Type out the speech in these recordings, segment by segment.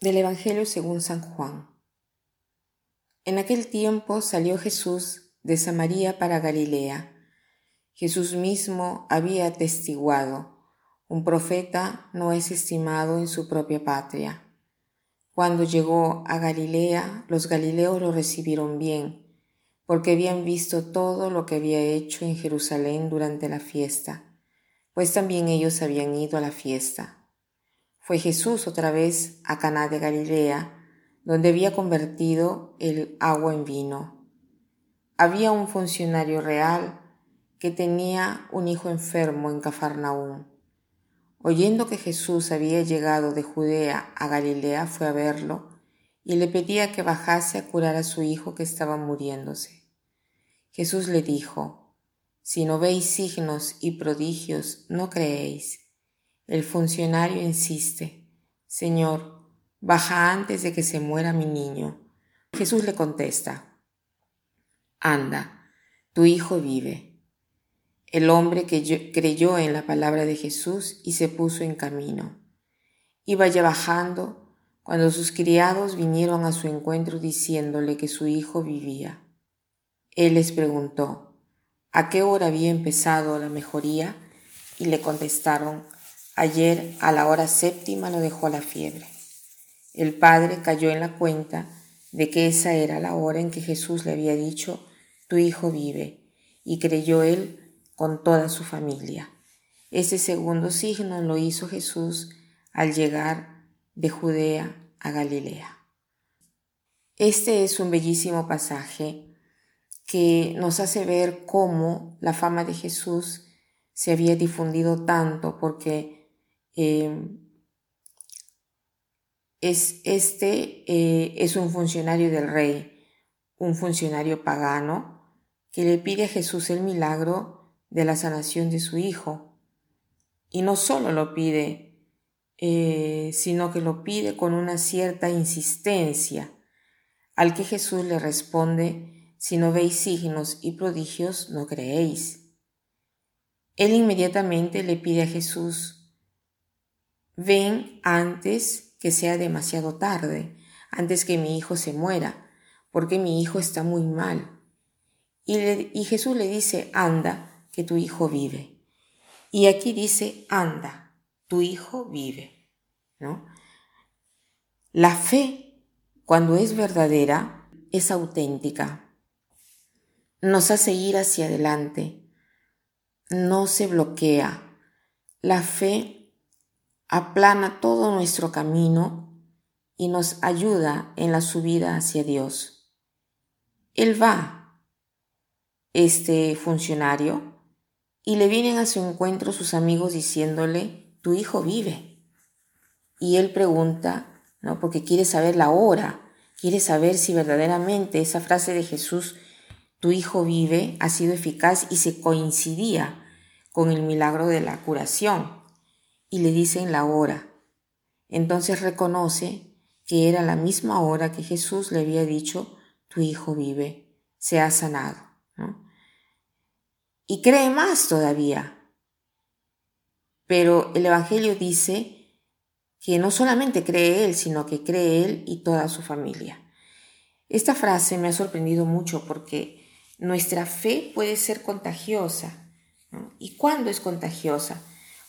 Del Evangelio según San Juan. En aquel tiempo salió Jesús de Samaria para Galilea. Jesús mismo había atestiguado, un profeta no es estimado en su propia patria. Cuando llegó a Galilea, los galileos lo recibieron bien, porque habían visto todo lo que había hecho en Jerusalén durante la fiesta, pues también ellos habían ido a la fiesta. Fue Jesús otra vez a Caná de Galilea, donde había convertido el agua en vino. Había un funcionario real que tenía un hijo enfermo en Cafarnaúm. Oyendo que Jesús había llegado de Judea a Galilea, fue a verlo y le pedía que bajase a curar a su hijo que estaba muriéndose. Jesús le dijo, Si no veis signos y prodigios, no creéis. El funcionario insiste, Señor, baja antes de que se muera mi niño. Jesús le contesta, Anda, tu hijo vive. El hombre creyó en la palabra de Jesús y se puso en camino. Iba ya bajando cuando sus criados vinieron a su encuentro diciéndole que su hijo vivía. Él les preguntó, ¿a qué hora había empezado la mejoría? Y le contestaron, Ayer a la hora séptima lo dejó la fiebre. El padre cayó en la cuenta de que esa era la hora en que Jesús le había dicho, tu hijo vive, y creyó él con toda su familia. Ese segundo signo lo hizo Jesús al llegar de Judea a Galilea. Este es un bellísimo pasaje que nos hace ver cómo la fama de Jesús se había difundido tanto porque Em, es, este eh, es un funcionario del rey, un funcionario pagano, que le pide a Jesús el milagro de la sanación de su hijo. Y no solo lo pide, eh, sino que lo pide con una cierta insistencia, al que Jesús le responde, si no veis signos y prodigios, no creéis. Él inmediatamente le pide a Jesús Ven antes que sea demasiado tarde, antes que mi hijo se muera, porque mi hijo está muy mal. Y, Jesús le dice, anda, que tu hijo vive. Y aquí dice, anda, tu hijo vive. ¿No? La fe, cuando es verdadera, es auténtica. Nos hace ir hacia adelante. No se bloquea. La fe aplana todo nuestro camino y nos ayuda en la subida hacia Dios. Él va, este funcionario, y le vienen a su encuentro sus amigos diciéndole, tu hijo vive. Y él pregunta, ¿no? Porque quiere saber la hora, quiere saber si verdaderamente esa frase de Jesús, tu hijo vive, ha sido eficaz y se coincidía con el milagro de la curación y le dicen la hora. Entonces reconoce que era la misma hora que Jesús le había dicho, tu hijo vive, se ha sanado. Y cree más todavía. Pero el Evangelio dice que no solamente cree él, sino que cree él y toda su familia. Esta frase me ha sorprendido mucho porque nuestra fe puede ser contagiosa. ¿Y cuándo es contagiosa?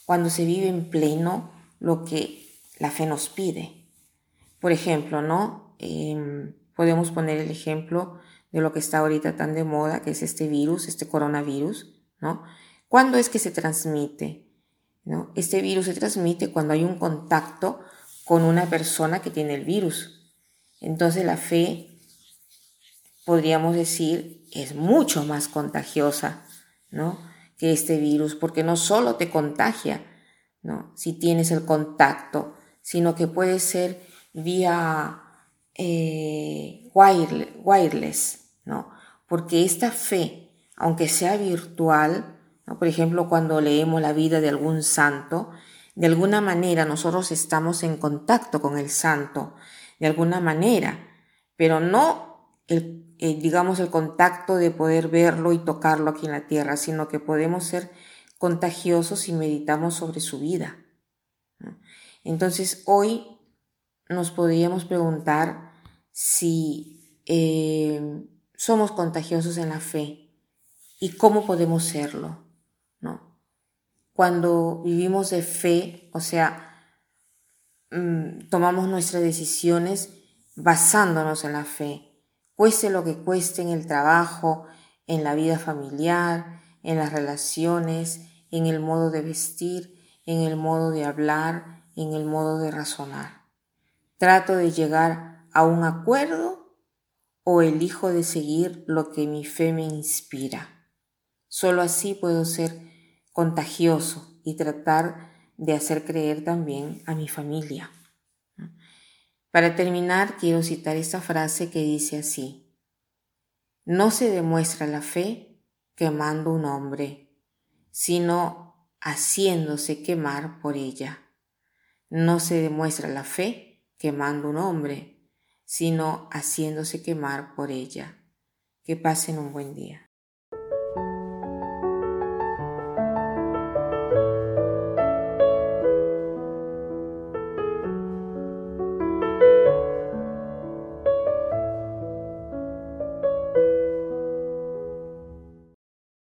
Cuando se vive en pleno lo que la fe nos pide. Por ejemplo, ¿no? Em, podemos poner el ejemplo de lo que está ahorita tan de moda, que es este virus, este coronavirus, ¿no? ¿Cuándo es que se transmite? ¿no? Este virus se transmite cuando hay un contacto con una persona que tiene el virus. Entonces la fe, podríamos decir, es mucho más contagiosa, ¿no? Que este virus, porque no solo te contagia, ¿no? Si tienes el contacto, sino que puede ser vía eh, wireless, ¿no? Porque esta fe, aunque sea virtual, ¿no? por ejemplo, cuando leemos la vida de algún santo, de alguna manera nosotros estamos en contacto con el santo, de alguna manera, pero no el eh, digamos, el contacto de poder verlo y tocarlo aquí en la tierra, sino que podemos ser contagiosos si meditamos sobre su vida. Entonces, hoy nos podríamos preguntar si eh, somos contagiosos en la fe y cómo podemos serlo, ¿no? Cuando vivimos de fe, o sea, mm, tomamos nuestras decisiones basándonos en la fe, cueste lo que cueste en el trabajo, en la vida familiar, en las relaciones, en el modo de vestir, en el modo de hablar, en el modo de razonar. Trato de llegar a un acuerdo o elijo de seguir lo que mi fe me inspira. Solo así puedo ser contagioso y tratar de hacer creer también a mi familia. Para terminar, quiero citar esta frase que dice así, no se demuestra la fe quemando un hombre, sino haciéndose quemar por ella. No se demuestra la fe quemando un hombre, sino haciéndose quemar por ella. Que pasen un buen día.